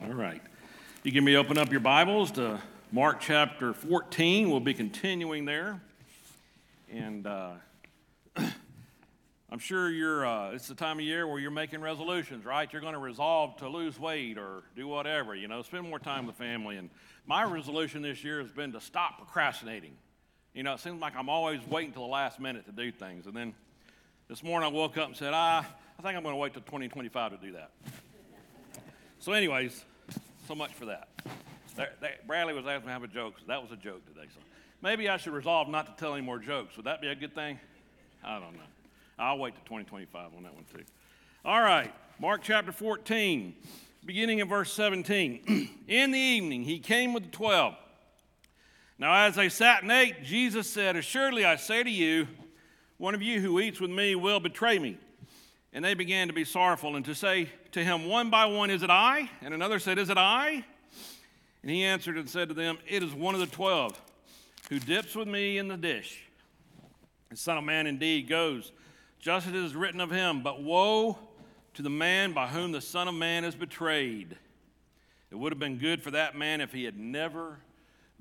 All right. You give me open up your Bibles to Mark chapter 14. We'll be continuing there. And uh, I'm sure you're, uh, it's the time of year where you're making resolutions, right? You're going to resolve to lose weight or do whatever, you know, spend more time with family. And my resolution this year has been to stop procrastinating. You know, it seems like I'm always waiting till the last minute to do things. And then this morning I woke up and said, ah, I think I'm going to wait till 2025 to do that. So, anyways, so much for that. Bradley was asking me to have a joke. So that was a joke today. So maybe I should resolve not to tell any more jokes. Would that be a good thing? I don't know. I'll wait to 2025 on that one too. All right, Mark chapter 14, beginning in verse 17. in the evening, he came with the twelve. Now, as they sat and ate, Jesus said, Assuredly, I say to you, one of you who eats with me will betray me. And they began to be sorrowful and to say to him one by one, Is it I? And another said, Is it I? And he answered and said to them, It is one of the twelve who dips with me in the dish. The Son of Man indeed goes, just as it is written of him, but woe to the man by whom the Son of Man is betrayed. It would have been good for that man if he had never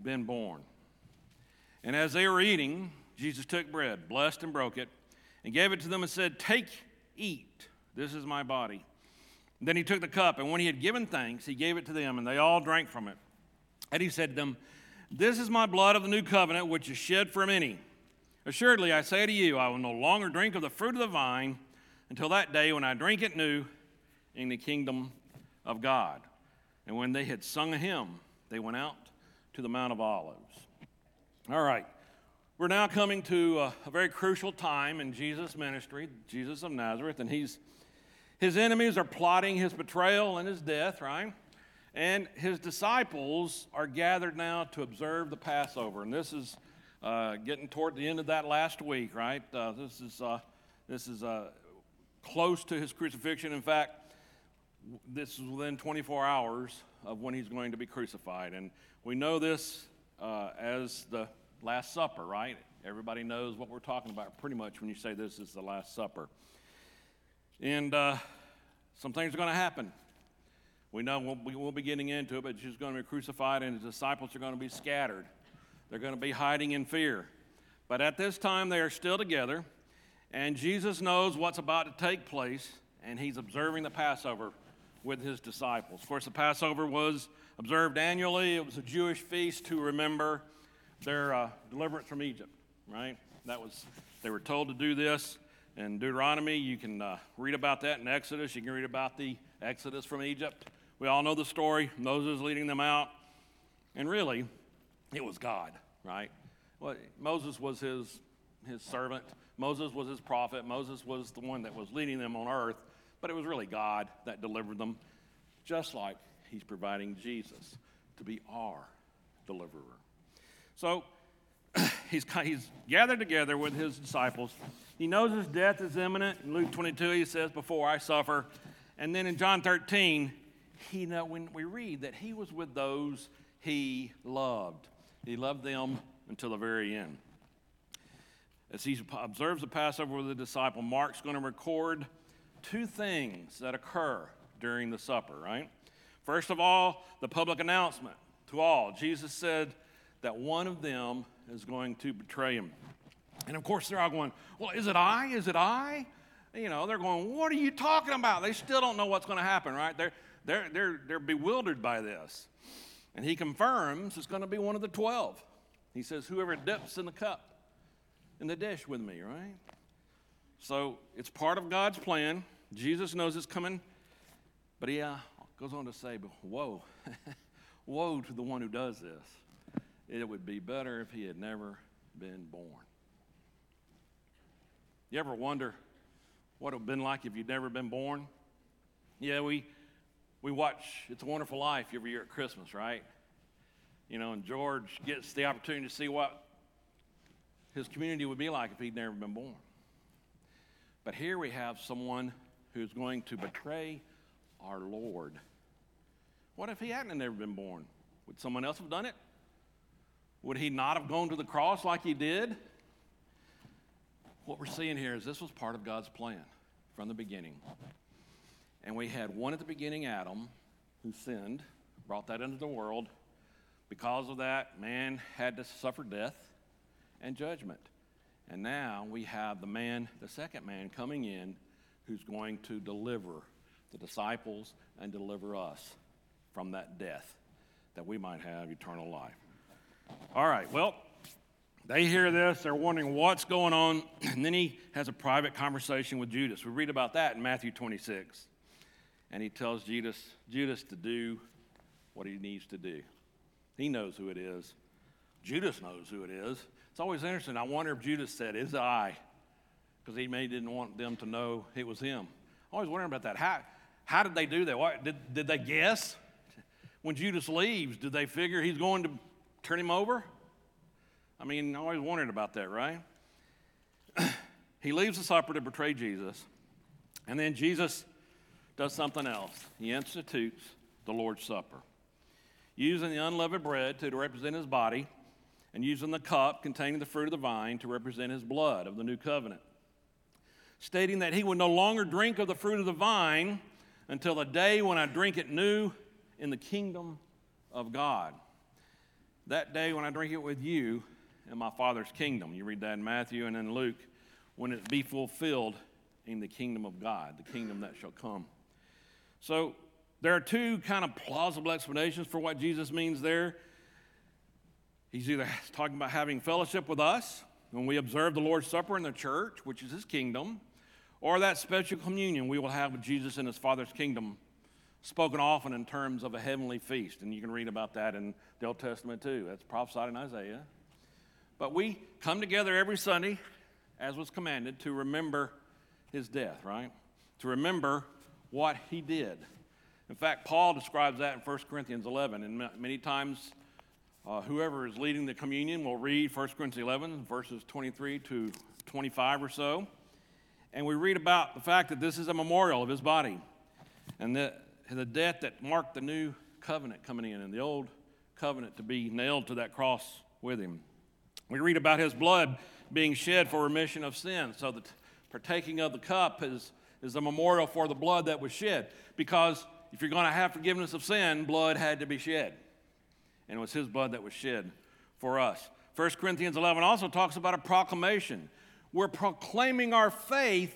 been born. And as they were eating, Jesus took bread, blessed and broke it, and gave it to them and said, Take, eat. This is my body. Then he took the cup, and when he had given thanks, he gave it to them, and they all drank from it. And he said to them, This is my blood of the new covenant, which is shed for many. Assuredly, I say to you, I will no longer drink of the fruit of the vine until that day when I drink it new in the kingdom of God. And when they had sung a hymn, they went out to the Mount of Olives. All right. We're now coming to a, a very crucial time in Jesus' ministry, Jesus of Nazareth, and he's his enemies are plotting his betrayal and his death, right? And his disciples are gathered now to observe the Passover. And this is uh, getting toward the end of that last week, right? Uh, this is, uh, this is uh, close to his crucifixion. In fact, this is within 24 hours of when he's going to be crucified. And we know this uh, as the Last Supper, right? Everybody knows what we're talking about pretty much when you say this is the Last Supper. And uh, some things are going to happen. We know we'll, we won't be getting into it, but is going to be crucified and his disciples are going to be scattered. They're going to be hiding in fear. But at this time, they are still together, and Jesus knows what's about to take place, and he's observing the Passover with his disciples. Of course, the Passover was observed annually, it was a Jewish feast to remember their uh, deliverance from Egypt, right? That was, they were told to do this in Deuteronomy. You can uh, read about that in Exodus. You can read about the Exodus from Egypt. We all know the story Moses leading them out. And really, it was God, right? Well, Moses was his, his servant, Moses was his prophet, Moses was the one that was leading them on earth, but it was really God that delivered them, just like he's providing Jesus to be our deliverer. So he's, he's gathered together with his disciples he knows his death is imminent. In Luke 22, he says, Before I suffer. And then in John 13, he know, when we read that he was with those he loved, he loved them until the very end. As he observes the Passover with the disciple, Mark's going to record two things that occur during the supper, right? First of all, the public announcement to all. Jesus said that one of them is going to betray him. And of course, they're all going, Well, is it I? Is it I? You know, they're going, What are you talking about? They still don't know what's going to happen, right? They're, they're, they're, they're bewildered by this. And he confirms it's going to be one of the 12. He says, Whoever dips in the cup, in the dish with me, right? So it's part of God's plan. Jesus knows it's coming. But he uh, goes on to say, Woe, woe to the one who does this. It would be better if he had never been born. You ever wonder what it would have been like if you'd never been born? Yeah, we, we watch It's a Wonderful Life every year at Christmas, right? You know, and George gets the opportunity to see what his community would be like if he'd never been born. But here we have someone who's going to betray our Lord. What if he hadn't never been born? Would someone else have done it? Would he not have gone to the cross like he did? what we're seeing here is this was part of God's plan from the beginning. And we had one at the beginning, Adam, who sinned, brought that into the world. Because of that, man had to suffer death and judgment. And now we have the man, the second man, coming in who's going to deliver the disciples and deliver us from that death that we might have eternal life. All right, well, they hear this, they're wondering what's going on, and then he has a private conversation with Judas. We read about that in Matthew 26. And he tells Judas, Judas to do what he needs to do. He knows who it is. Judas knows who it is. It's always interesting. I wonder if Judas said, Is I, because he may didn't want them to know it was him. I always wondering about that. How, how did they do that? What, did, did they guess? When Judas leaves, did they figure he's going to turn him over? I mean, I always wondered about that, right? he leaves the supper to betray Jesus, and then Jesus does something else. He institutes the Lord's Supper, using the unleavened bread to, represent his body, and using the cup containing the fruit of the vine to represent his blood of the new covenant, stating that he would no longer drink of the fruit of the vine until the day when I drink it new in the kingdom of God. That day when I drink it with you in my Father's kingdom. You read that in Matthew and in Luke, when it be fulfilled in the kingdom of God, the kingdom that shall come. So there are two kind of plausible explanations for what Jesus means there. He's either talking about having fellowship with us when we observe the Lord's Supper in the church, which is his kingdom, or that special communion we will have with Jesus in his Father's kingdom, spoken often in terms of a heavenly feast. And you can read about that in the Old Testament too. That's prophesied in Isaiah. But we come together every Sunday, as was commanded, to remember his death, right? To remember what he did. In fact, Paul describes that in 1 Corinthians 11, and many times uh, whoever is leading the communion will read 1 Corinthians 11, verses 23 to 25 or so. And we read about the fact that this is a memorial of his body and the, the death that marked the new covenant coming in and the old covenant to be nailed to that cross with him. We read about his blood being shed for remission of sin, so that partaking of the cup is is a memorial for the blood that was shed. Because if you're going to have forgiveness of sin, blood had to be shed. And it was his blood that was shed for us. 1 Corinthians 11 also talks about a proclamation. We're proclaiming our faith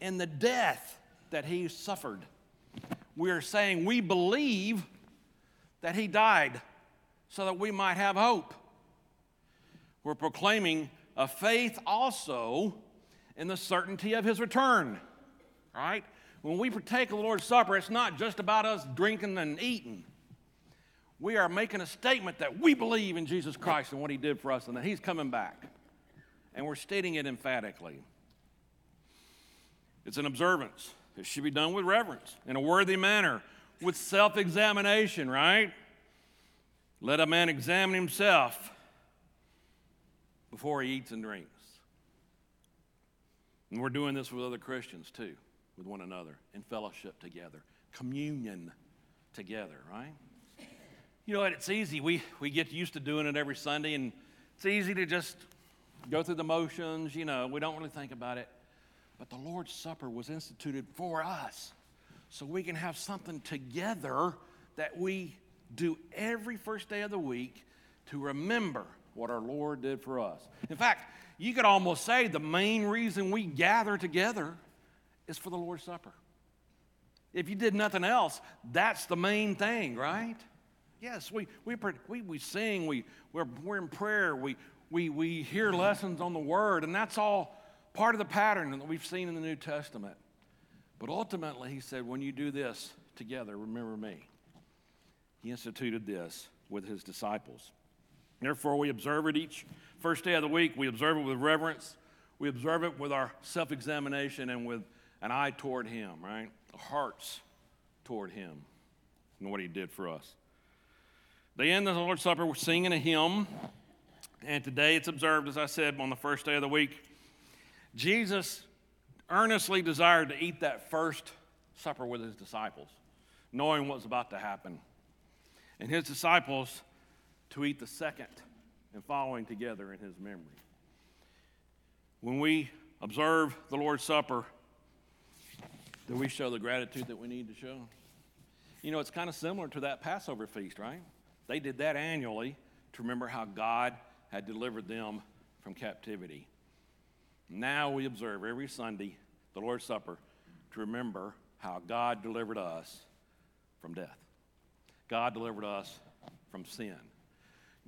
in the death that he suffered. We are saying we believe that he died so that we might have hope. We're proclaiming a faith also in the certainty of his return. Right? When we partake of the Lord's Supper, it's not just about us drinking and eating. We are making a statement that we believe in Jesus Christ and what He did for us and that He's coming back. And we're stating it emphatically. It's an observance. It should be done with reverence, in a worthy manner, with self examination, right? Let a man examine himself before he eats and drinks. And we're doing this with other Christians too with one another in fellowship together, communion together, right? You know what? It's easy. We, we get used to doing it every Sunday, and it's easy to just go through the motions. You know, we don't really think about it. But the Lord's Supper was instituted for us so we can have something together that we do every first day of the week to remember what our Lord did for us. In fact, you could almost say the main reason we gather together is for the Lord's Supper. If you did nothing else, that's the main thing, right? Yes, we, we, we, we sing, we, we're, we're in prayer, we, we, we hear lessons on the Word, and that's all part of the pattern that we've seen in the New Testament. But ultimately, he said, when you do this together, remember me. He instituted this with his disciples. Therefore, we observe it each first day of the week. We observe it with reverence. We observe it with our self examination and with an eye toward Him, right? Hearts toward Him and what He did for us. They end the Lord's Supper with singing a hymn, and today it's observed, as I said, on the first day of the week. Jesus earnestly desired to eat that first supper with His disciples, knowing what was about to happen. And His disciples to eat the second and following together in His memory. When we observe the Lord's Supper, do we show the gratitude that we need to show? You know, it's kind of similar to that Passover feast, right? They did that annually to remember how God had delivered them from captivity. Now we observe every Sunday the Lord's Supper to remember how God delivered us from death. God delivered us from sin.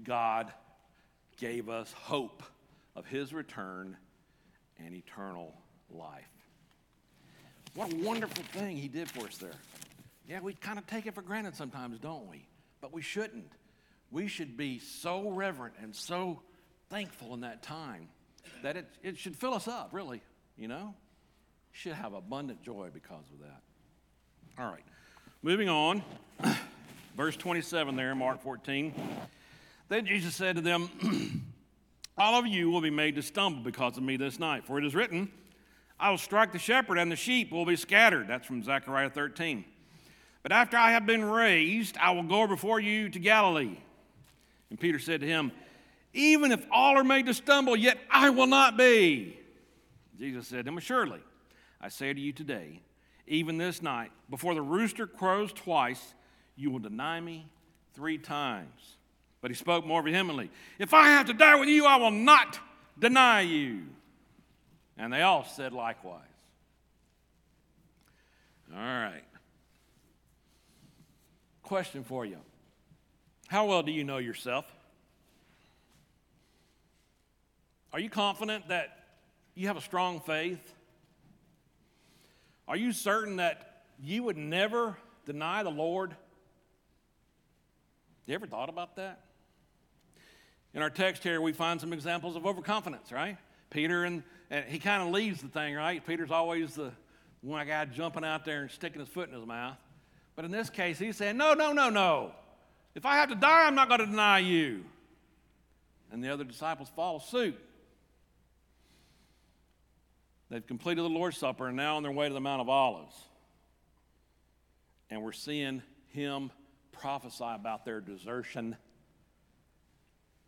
God gave us hope of his return and eternal life. What a wonderful thing he did for us there. Yeah, we kind of take it for granted sometimes, don't we? But we shouldn't. We should be so reverent and so thankful in that time that it, it should fill us up, really, you know? Should have abundant joy because of that. All right, moving on. Verse 27 there, Mark 14. Then Jesus said to them, All of you will be made to stumble because of me this night, for it is written, I will strike the shepherd, and the sheep will be scattered. That's from Zechariah 13. But after I have been raised, I will go before you to Galilee. And Peter said to him, Even if all are made to stumble, yet I will not be. Jesus said to him, Surely, I say to you today, even this night, before the rooster crows twice, you will deny me three times. But he spoke more vehemently, If I have to die with you, I will not deny you. And they all said likewise. All right. Question for you How well do you know yourself? Are you confident that you have a strong faith? Are you certain that you would never deny the Lord? You ever thought about that? In our text here, we find some examples of overconfidence, right? Peter, and, and he kind of leaves the thing, right? Peter's always the one guy jumping out there and sticking his foot in his mouth. But in this case, he's saying, No, no, no, no. If I have to die, I'm not going to deny you. And the other disciples follow suit. They've completed the Lord's Supper and now on their way to the Mount of Olives. And we're seeing him prophesy about their desertion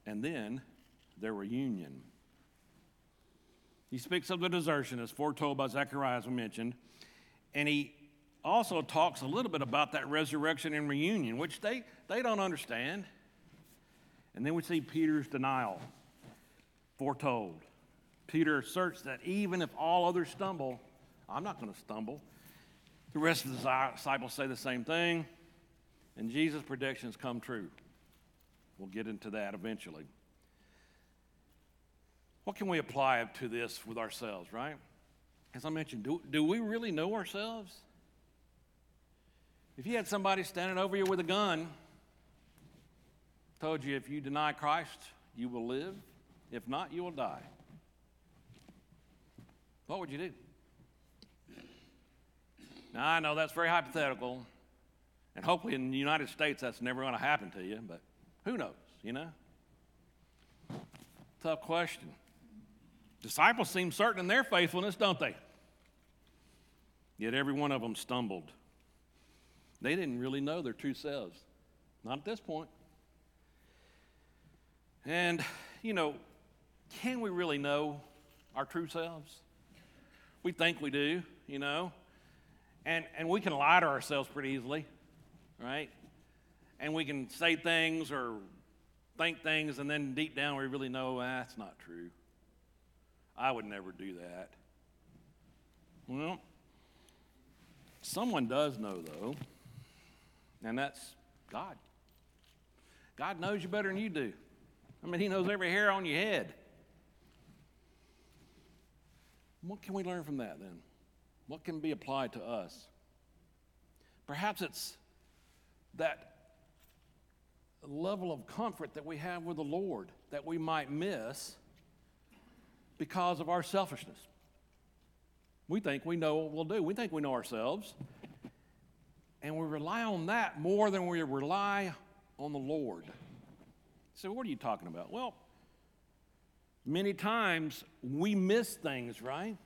and then their reunion. He speaks of the desertion as foretold by Zechariah, as we mentioned, and he also talks a little bit about that resurrection and reunion, which they, they don't understand. And then we see Peter's denial, foretold. Peter asserts that even if all others stumble, I'm not going to stumble. The rest of the disciples say the same thing, and Jesus' predictions come true. We'll get into that eventually. What can we apply to this with ourselves, right? As I mentioned, do, do we really know ourselves? If you had somebody standing over you with a gun, told you if you deny Christ, you will live, if not, you will die, what would you do? Now, I know that's very hypothetical, and hopefully in the United States that's never going to happen to you, but who knows, you know? Tough question. Disciples seem certain in their faithfulness, don't they? Yet every one of them stumbled. They didn't really know their true selves. Not at this point. And, you know, can we really know our true selves? We think we do, you know. And, and we can lie to ourselves pretty easily, right? And we can say things or think things, and then deep down we really know ah, that's not true. I would never do that. Well, someone does know, though and that's God. God knows you better than you do. I mean, He knows every hair on your head. What can we learn from that then? What can be applied to us? Perhaps it's that level of comfort that we have with the Lord that we might miss because of our selfishness. We think we know what we'll do. We think we know ourselves. And we rely on that more than we rely on the Lord. So, what are you talking about? Well, many times we miss things, right?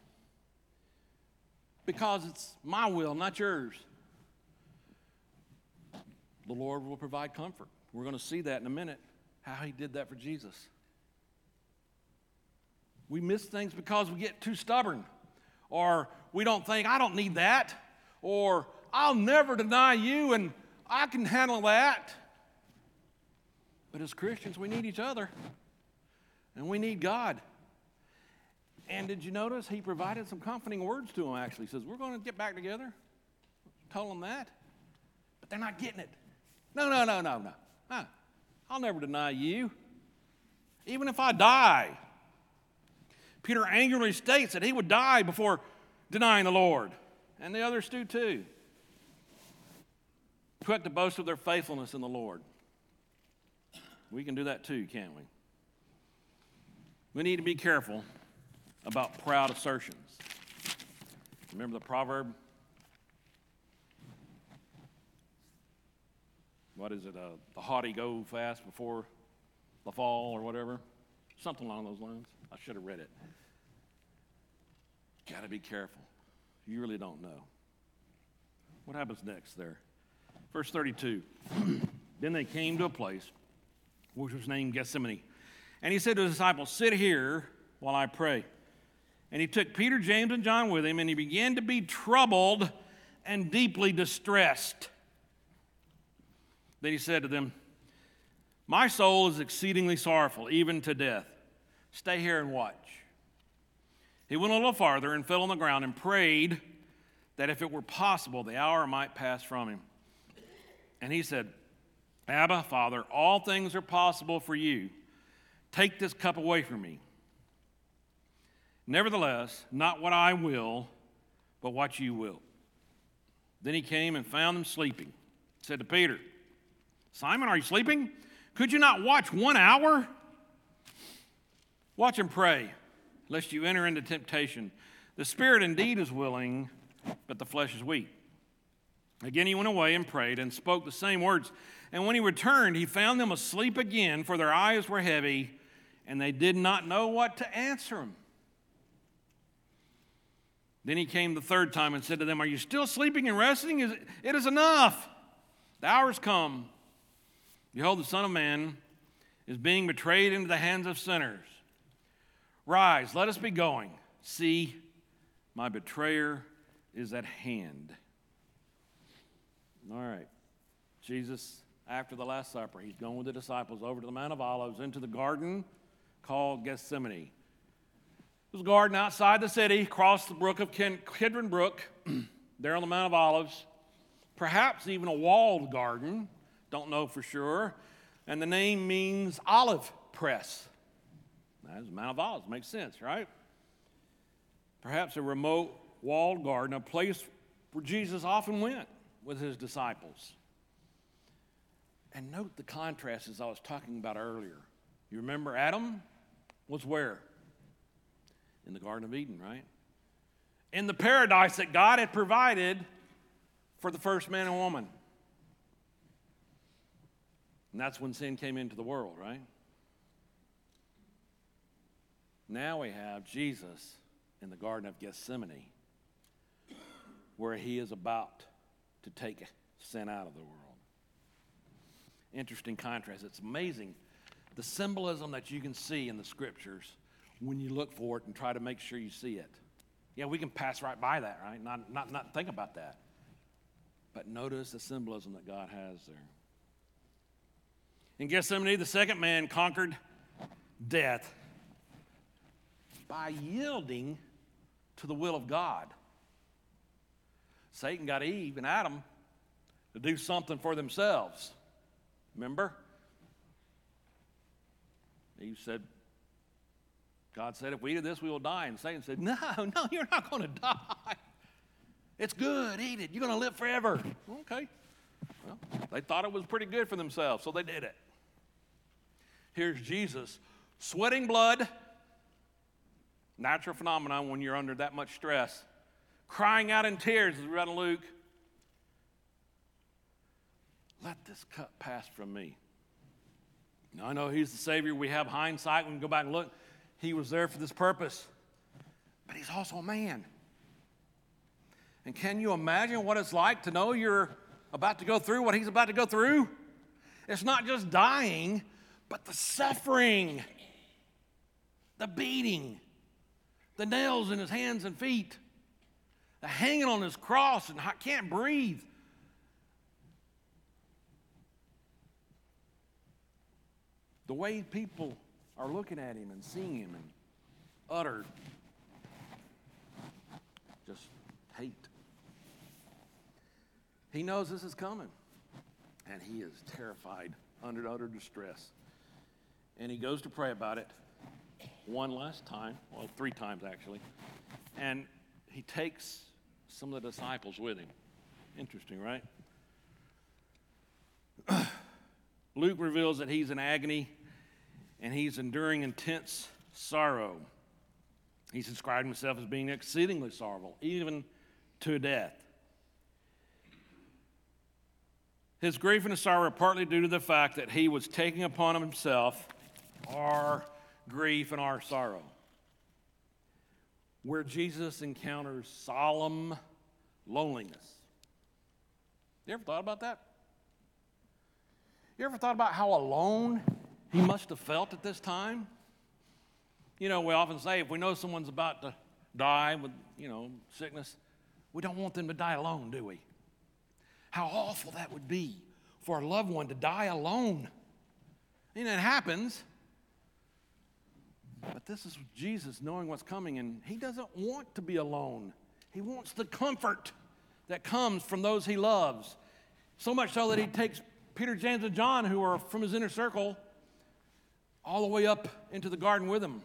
Because it's my will, not yours. The Lord will provide comfort. We're going to see that in a minute, how He did that for Jesus. We miss things because we get too stubborn, or we don't think, I don't need that, or I'll never deny you, and I can handle that. But as Christians, we need each other and we need God. And did you notice he provided some comforting words to them actually? He says, We're going to get back together. Told them that. But they're not getting it. No, no, no, no, no. Huh. I'll never deny you. Even if I die. Peter angrily states that he would die before denying the Lord. And the others do too. Quick to boast of their faithfulness in the Lord. We can do that too, can't we? We need to be careful about proud assertions. Remember the proverb? What is it? Uh, the haughty go fast before the fall or whatever? Something along those lines. I should have read it. Got to be careful. You really don't know. What happens next there? Verse 32. then they came to a place which was named Gethsemane. And he said to his disciples, Sit here while I pray. And he took Peter, James, and John with him, and he began to be troubled and deeply distressed. Then he said to them, My soul is exceedingly sorrowful, even to death. Stay here and watch. He went a little farther and fell on the ground and prayed that if it were possible, the hour might pass from him. And he said, Abba, Father, all things are possible for you. Take this cup away from me. Nevertheless, not what I will, but what you will. Then he came and found them sleeping. Said to Peter, Simon, are you sleeping? Could you not watch one hour? Watch and pray, lest you enter into temptation. The spirit indeed is willing, but the flesh is weak. Again, he went away and prayed and spoke the same words. And when he returned, he found them asleep again, for their eyes were heavy, and they did not know what to answer him. Then he came the third time and said to them, Are you still sleeping and resting? It is enough. The hour's come. Behold, the Son of Man is being betrayed into the hands of sinners. Rise, let us be going. See, my betrayer is at hand. All right. Jesus, after the Last Supper, he's going with the disciples over to the Mount of Olives into the garden called Gethsemane. It was a garden outside the city, across the brook of Kidron Brook, there on the Mount of Olives. Perhaps even a walled garden, don't know for sure. And the name means olive press. That's Mount of Olives, makes sense, right? Perhaps a remote walled garden, a place where Jesus often went with his disciples. And note the contrast as I was talking about earlier. You remember Adam was where? In the Garden of Eden, right? In the paradise that God had provided for the first man and woman. And that's when sin came into the world, right? Now we have Jesus in the Garden of Gethsemane, where he is about to take sin out of the world. Interesting contrast. It's amazing the symbolism that you can see in the scriptures when you look for it and try to make sure you see it. Yeah, we can pass right by that, right? Not, not, not think about that. But notice the symbolism that God has there. In Gethsemane, the second man conquered death by yielding to the will of God. Satan got Eve and Adam to do something for themselves. Remember? Eve said, God said, if we do this, we will die. And Satan said, No, no, you're not going to die. It's good, eat it. You're going to live forever. Okay. Well, they thought it was pretty good for themselves, so they did it. Here's Jesus sweating blood, natural phenomenon when you're under that much stress, crying out in tears, as we read in Luke. Let this cup pass from me. I know He's the Savior. We have hindsight. We can go back and look. He was there for this purpose. But He's also a man. And can you imagine what it's like to know you're about to go through what He's about to go through? It's not just dying, but the suffering, the beating, the nails in his hands and feet, the hanging on his cross and I can't breathe. The way people are looking at him and seeing him and utter just hate. He knows this is coming, and he is terrified, under utter distress. And he goes to pray about it one last time, well, three times actually, and he takes some of the disciples with him. Interesting, right? Luke reveals that he's in agony and he's enduring intense sorrow. He's described himself as being exceedingly sorrowful, even to death. His grief and his sorrow are partly due to the fact that he was taking upon himself our grief and our sorrow. Where Jesus encounters solemn loneliness. You ever thought about that? You ever thought about how alone he must have felt at this time? You know, we often say if we know someone's about to die with, you know, sickness, we don't want them to die alone, do we? How awful that would be for a loved one to die alone. And it happens. But this is Jesus knowing what's coming, and he doesn't want to be alone. He wants the comfort that comes from those he loves. So much so that he takes Peter, James, and John, who are from his inner circle, all the way up into the garden with him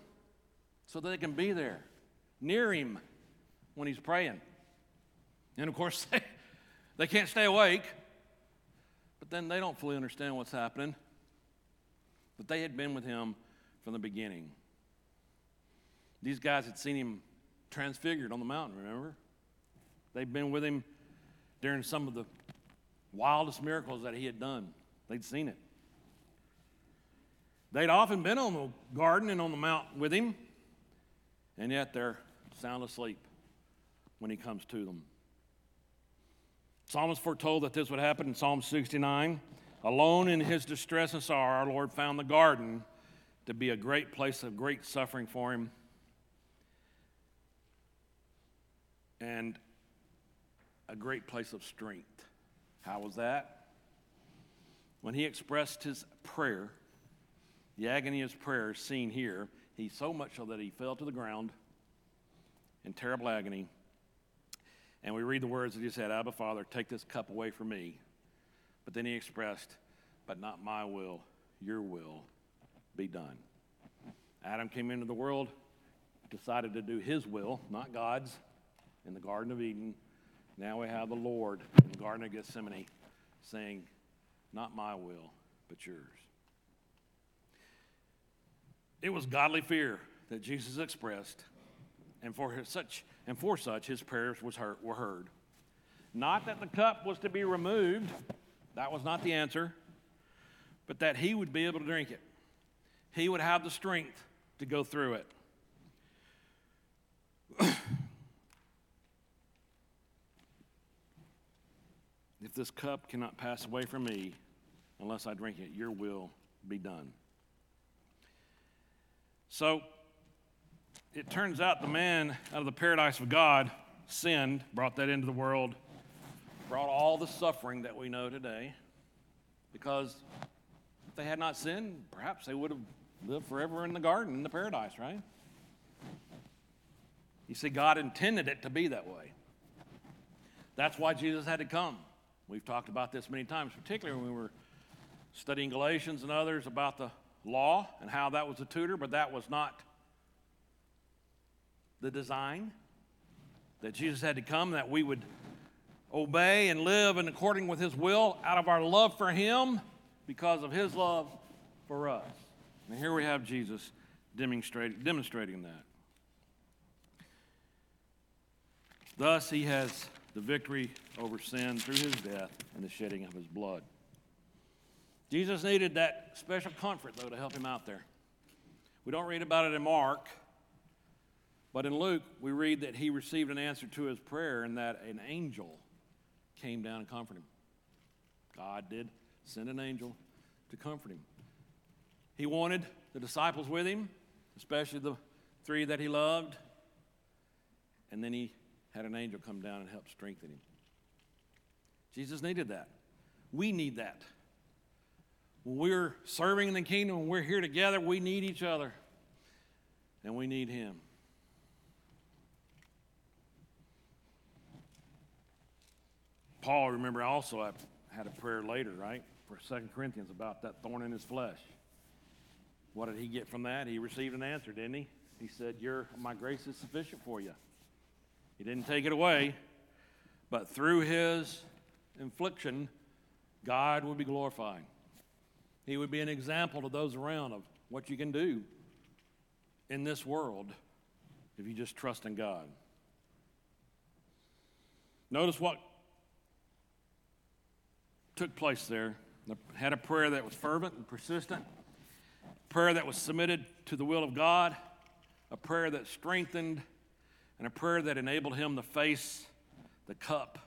so that they can be there near him when he's praying. And of course, they, they can't stay awake, but then they don't fully understand what's happening. But they had been with him from the beginning. These guys had seen him transfigured on the mountain, remember? They'd been with him during some of the wildest miracles that he had done. They'd seen it. They'd often been on the garden and on the mountain with him, and yet they're sound asleep when he comes to them. Psalmist foretold that this would happen in Psalm 69. Alone in his distress and sorrow, our Lord found the garden to be a great place of great suffering for him and a great place of strength. How was that? When he expressed his prayer, the agony of his prayer is seen here. He so much so that he fell to the ground in terrible agony. And we read the words that he said, Abba, Father, take this cup away from me. But then he expressed, But not my will, your will be done. Adam came into the world, decided to do his will, not God's in the Garden of Eden. Now we have the Lord in the Garden of Gethsemane saying, Not my will, but yours. It was godly fear that Jesus expressed, and for such and for such his prayers was heard, were heard. Not that the cup was to be removed, that was not the answer, but that he would be able to drink it. He would have the strength to go through it. If this cup cannot pass away from me unless I drink it, your will be done. So it turns out the man out of the paradise of God sinned, brought that into the world, brought all the suffering that we know today. Because if they had not sinned, perhaps they would have lived forever in the garden, in the paradise, right? You see, God intended it to be that way. That's why Jesus had to come. We've talked about this many times, particularly when we were studying Galatians and others about the law and how that was a tutor, but that was not the design. That Jesus had to come, that we would obey and live in according with his will out of our love for him because of his love for us. And here we have Jesus demonstrating, demonstrating that. Thus, he has the victory over sin through his death and the shedding of his blood. Jesus needed that special comfort, though, to help him out there. We don't read about it in Mark, but in Luke, we read that he received an answer to his prayer and that an angel came down and comforted him. God did send an angel to comfort him. He wanted the disciples with him, especially the three that he loved, and then he had an angel come down and help strengthen him. Jesus needed that. We need that. When we're serving in the kingdom, we're here together, we need each other and we need Him. Paul, remember, also I had a prayer later, right, for Second Corinthians about that thorn in his flesh. What did he get from that? He received an answer, didn't he? He said, Your my grace is sufficient for you. He didn't take it away, but through his infliction, God would be glorified. He would be an example to those around of what you can do in this world if you just trust in God. Notice what took place there. Had a prayer that was fervent and persistent, a prayer that was submitted to the will of God, a prayer that strengthened, and a prayer that enabled him to face the cup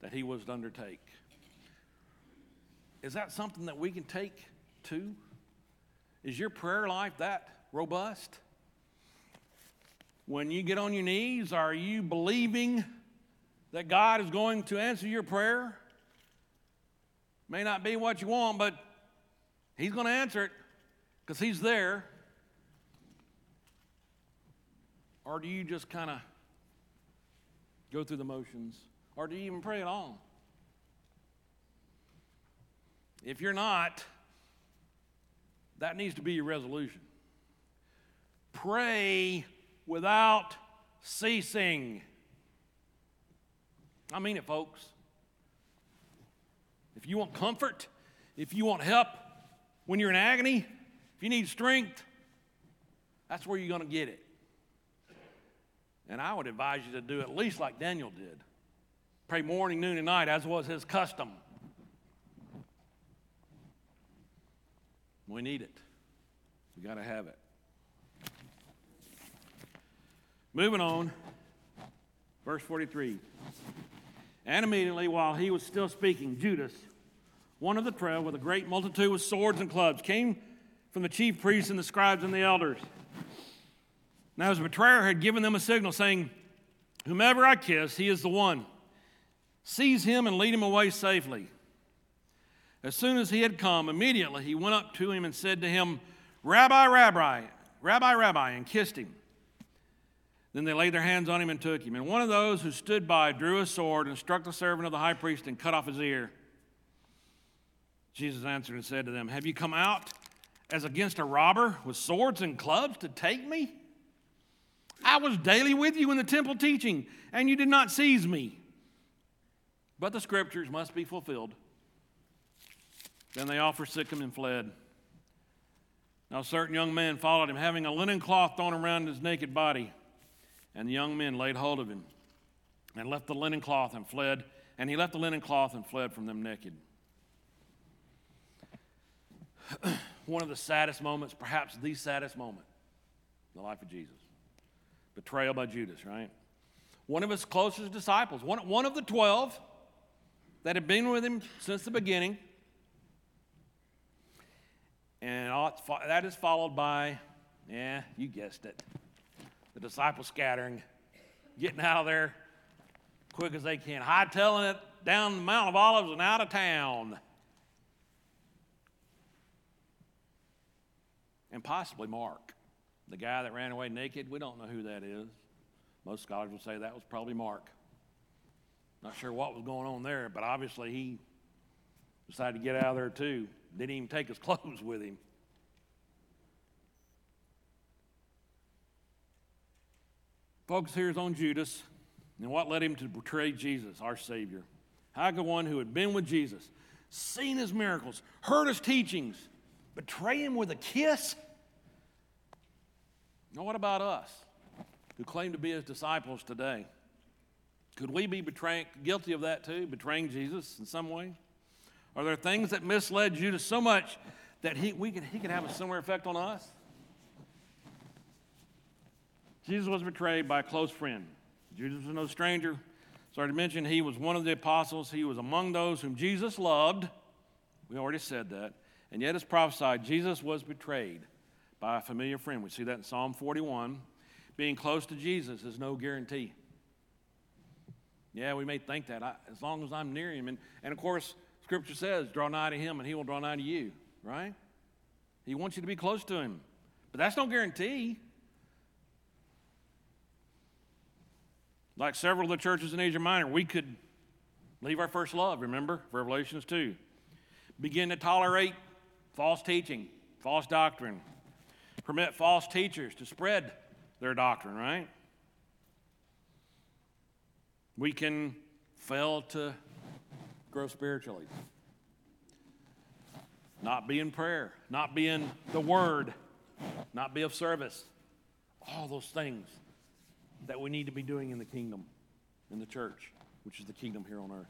that he was to undertake. Is that something that we can take too? Is your prayer life that robust? When you get on your knees, are you believing that God is going to answer your prayer? May not be what you want, but He's going to answer it because He's there. Or do you just kind of go through the motions? Or do you even pray at all? If you're not, that needs to be your resolution. Pray without ceasing. I mean it, folks. If you want comfort, if you want help when you're in agony, if you need strength, that's where you're going to get it. And I would advise you to do at least like Daniel did pray morning, noon, and night, as was his custom. We need it. We got to have it. Moving on, verse 43. And immediately, while he was still speaking, Judas, one of the twelve, with a great multitude with swords and clubs, came from the chief priests and the scribes and the elders. Now his betrayer had given them a signal, saying, Whomever I kiss, he is the one. Seize him and lead him away safely. As soon as he had come, immediately he went up to him and said to him, Rabbi, Rabbi, Rabbi, Rabbi, and kissed him. Then they laid their hands on him and took him. And one of those who stood by drew a sword and struck the servant of the high priest and cut off his ear. Jesus answered and said to them, Have you come out as against a robber with swords and clubs to take me? I was daily with you in the temple teaching, and you did not seize me. But the scriptures must be fulfilled. Then they forsook him and fled. Now, a certain young man followed him, having a linen cloth thrown around his naked body. And the young men laid hold of him and left the linen cloth and fled. And he left the linen cloth and fled from them naked. One of the saddest moments, perhaps the saddest moment in the life of Jesus betrayal by Judas, right? One of his closest disciples, one, one of the 12 that had been with him since the beginning. And that is followed by, yeah, you guessed it, the disciples scattering, getting out of there quick as they can, hightailing it down the Mount of Olives and out of town. And possibly Mark, the guy that ran away naked. We don't know who that is. Most scholars would say that was probably Mark. Not sure what was going on there, but obviously he decided to get out of there too. Didn't even take his clothes with him. Focus here is on Judas and what led him to betray Jesus, our Savior. How could one who had been with Jesus, seen his miracles, heard his teachings, betray him with a kiss? Now, what about us who claim to be his disciples today? Could we be betraying, guilty of that too, betraying Jesus in some way? Are there things that misled Judas so much that he, we could, he could have a similar effect on us? Jesus was betrayed by a close friend. Judas was no stranger. So I mentioned he was one of the apostles. He was among those whom Jesus loved. We already said that. And yet, as prophesied, Jesus was betrayed by a familiar friend. We see that in Psalm 41. Being close to Jesus is no guarantee. Yeah, we may think that I, as long as I'm near him. And, and of course, Scripture says, draw nigh to him and he will draw nigh to you, right? He wants you to be close to him. But that's no guarantee. Like several of the churches in Asia Minor, we could leave our first love, remember? Revelations 2. Begin to tolerate false teaching, false doctrine, permit false teachers to spread their doctrine, right? We can fail to grow spiritually, not be in prayer, not be in the Word, not be of service. All those things that we need to be doing in the kingdom, in the church, which is the kingdom here on earth.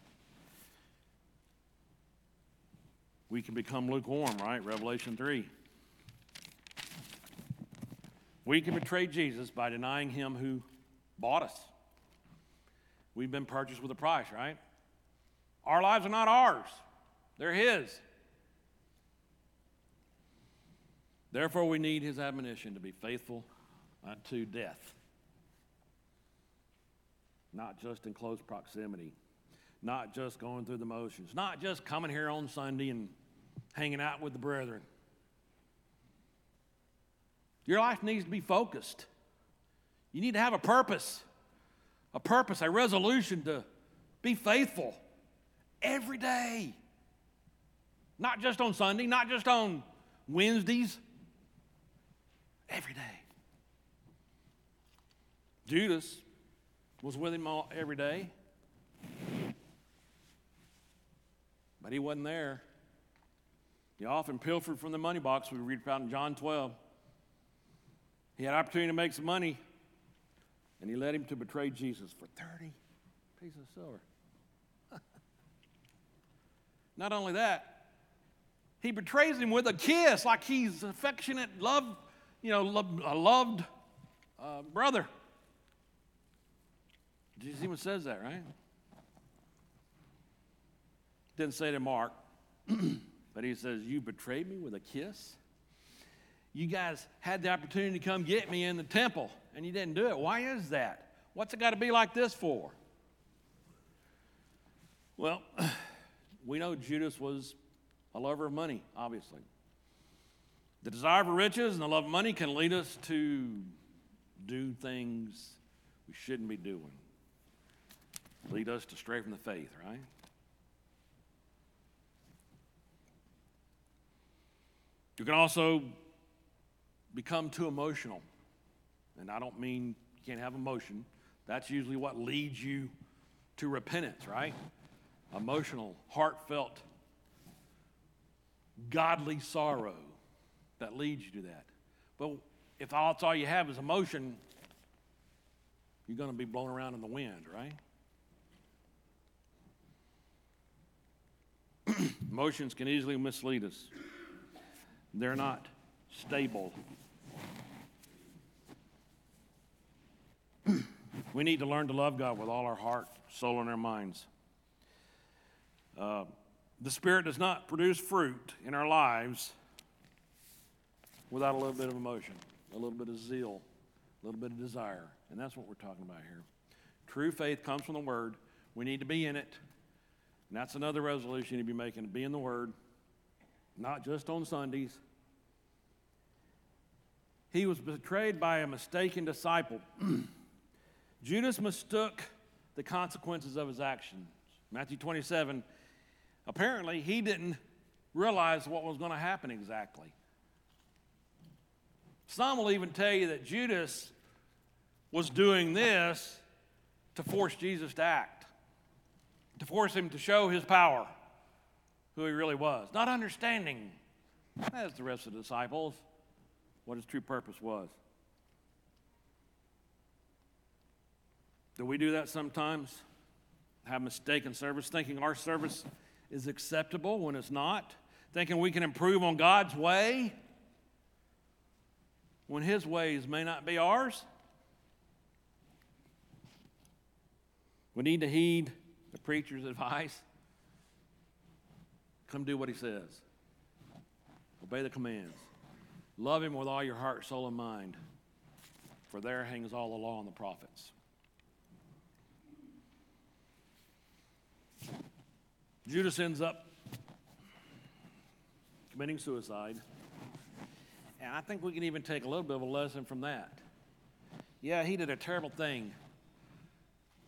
We can become lukewarm, right? Revelation 3. We can betray Jesus by denying him who bought us. We've been purchased with a price, right? Our lives are not ours, they're his. Therefore, we need his admonition to be faithful unto death not just in close proximity, not just going through the motions, not just coming here on Sunday and hanging out with the brethren. Your life needs to be focused. You need to have a purpose, a purpose, a resolution to be faithful every day. Not just on Sunday, not just on Wednesdays, every day. Judas was with him all, every day. But he wasn't there. He often pilfered from the money box we read about in John 12. He had opportunity to make some money, and he led him to betray Jesus for 30 pieces of silver. Not only that, he betrays him with a kiss, like he's affectionate, love, you know, a loved uh, brother. Jesus even says that, right? Didn't say to Mark, but he says, You betrayed me with a kiss? You guys had the opportunity to come get me in the temple, and you didn't do it. Why is that? What's it got to be like this for? Well, we know Judas was a lover of money, obviously. The desire for riches and the love of money can lead us to do things we shouldn't be doing lead us to stray from the faith, right? You can also become too emotional. And I don't mean you can't have emotion. That's usually what leads you to repentance, right? Emotional, heartfelt, godly sorrow that leads you to that. But if that's all you have is emotion, you're going to be blown around in the wind, right? Emotions can easily mislead us, they're not stable. we need to learn to love God with all our heart, soul, and our minds. Uh, the Spirit does not produce fruit in our lives without a little bit of emotion, a little bit of zeal, a little bit of desire. And that's what we're talking about here. True faith comes from the Word. We need to be in it. And that's another resolution you'd be making to be in the Word, not just on Sundays. He was betrayed by a mistaken disciple. Judas mistook the consequences of his actions. Matthew 27, apparently, he didn't realize what was going to happen exactly. Some will even tell you that Judas was doing this to force Jesus to act to force him to show his power, who he really was, not understanding, as the rest of the disciples, what his true purpose was. Do we do that sometimes? Have mistaken service, thinking our service is acceptable when it's not, thinking we can improve on God's way when His ways may not be ours? We need to heed the preacher's advice, come do what he says. Obey the commands. Love him with all your heart, soul, and mind, for there hangs all the law and the prophets. Judas ends up committing suicide. And I think we can even take a little bit of a lesson from that. Yeah, he did a terrible thing,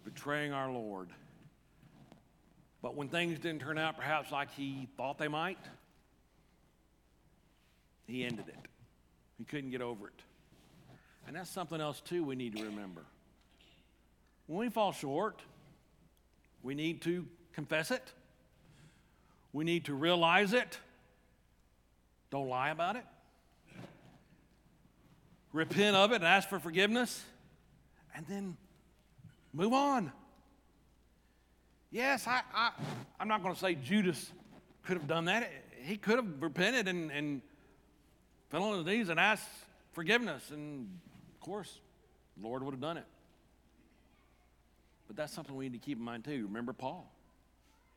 betraying our Lord. But when things didn't turn out perhaps like he thought they might, he ended it. He couldn't get over it. And that's something else, too, we need to remember. When we fall short, we need to confess it. We need to realize it. Don't lie about it. Repent of it and ask for forgiveness. And then move on. Yes, I, I, I'm not going to say Judas could have done that. He could have repented and, and fell on his knees and asked forgiveness. And of course, the Lord would have done it. But that's something we need to keep in mind too. Remember Paul?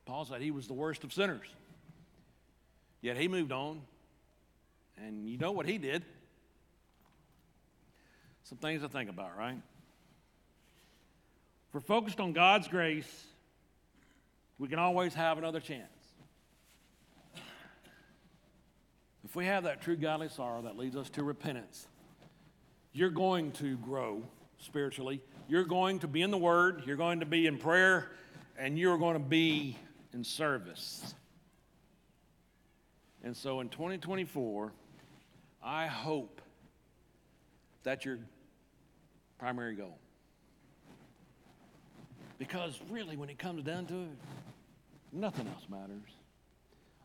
Paul said he was the worst of sinners. Yet he moved on. And you know what he did? Some things to think about, right? If we're focused on God's grace, we can always have another chance. If we have that true godly sorrow that leads us to repentance, you're going to grow spiritually. You're going to be in the Word, you're going to be in prayer, and you're going to be in service. And so in 2024, I hope that's your primary goal. Because really, when it comes down to it, nothing else matters.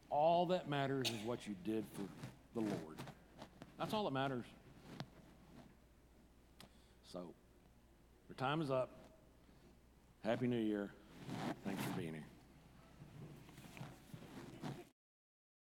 All that matters is what you did for the Lord. That's all that matters. So, your time is up. Happy New Year. Thanks for being here.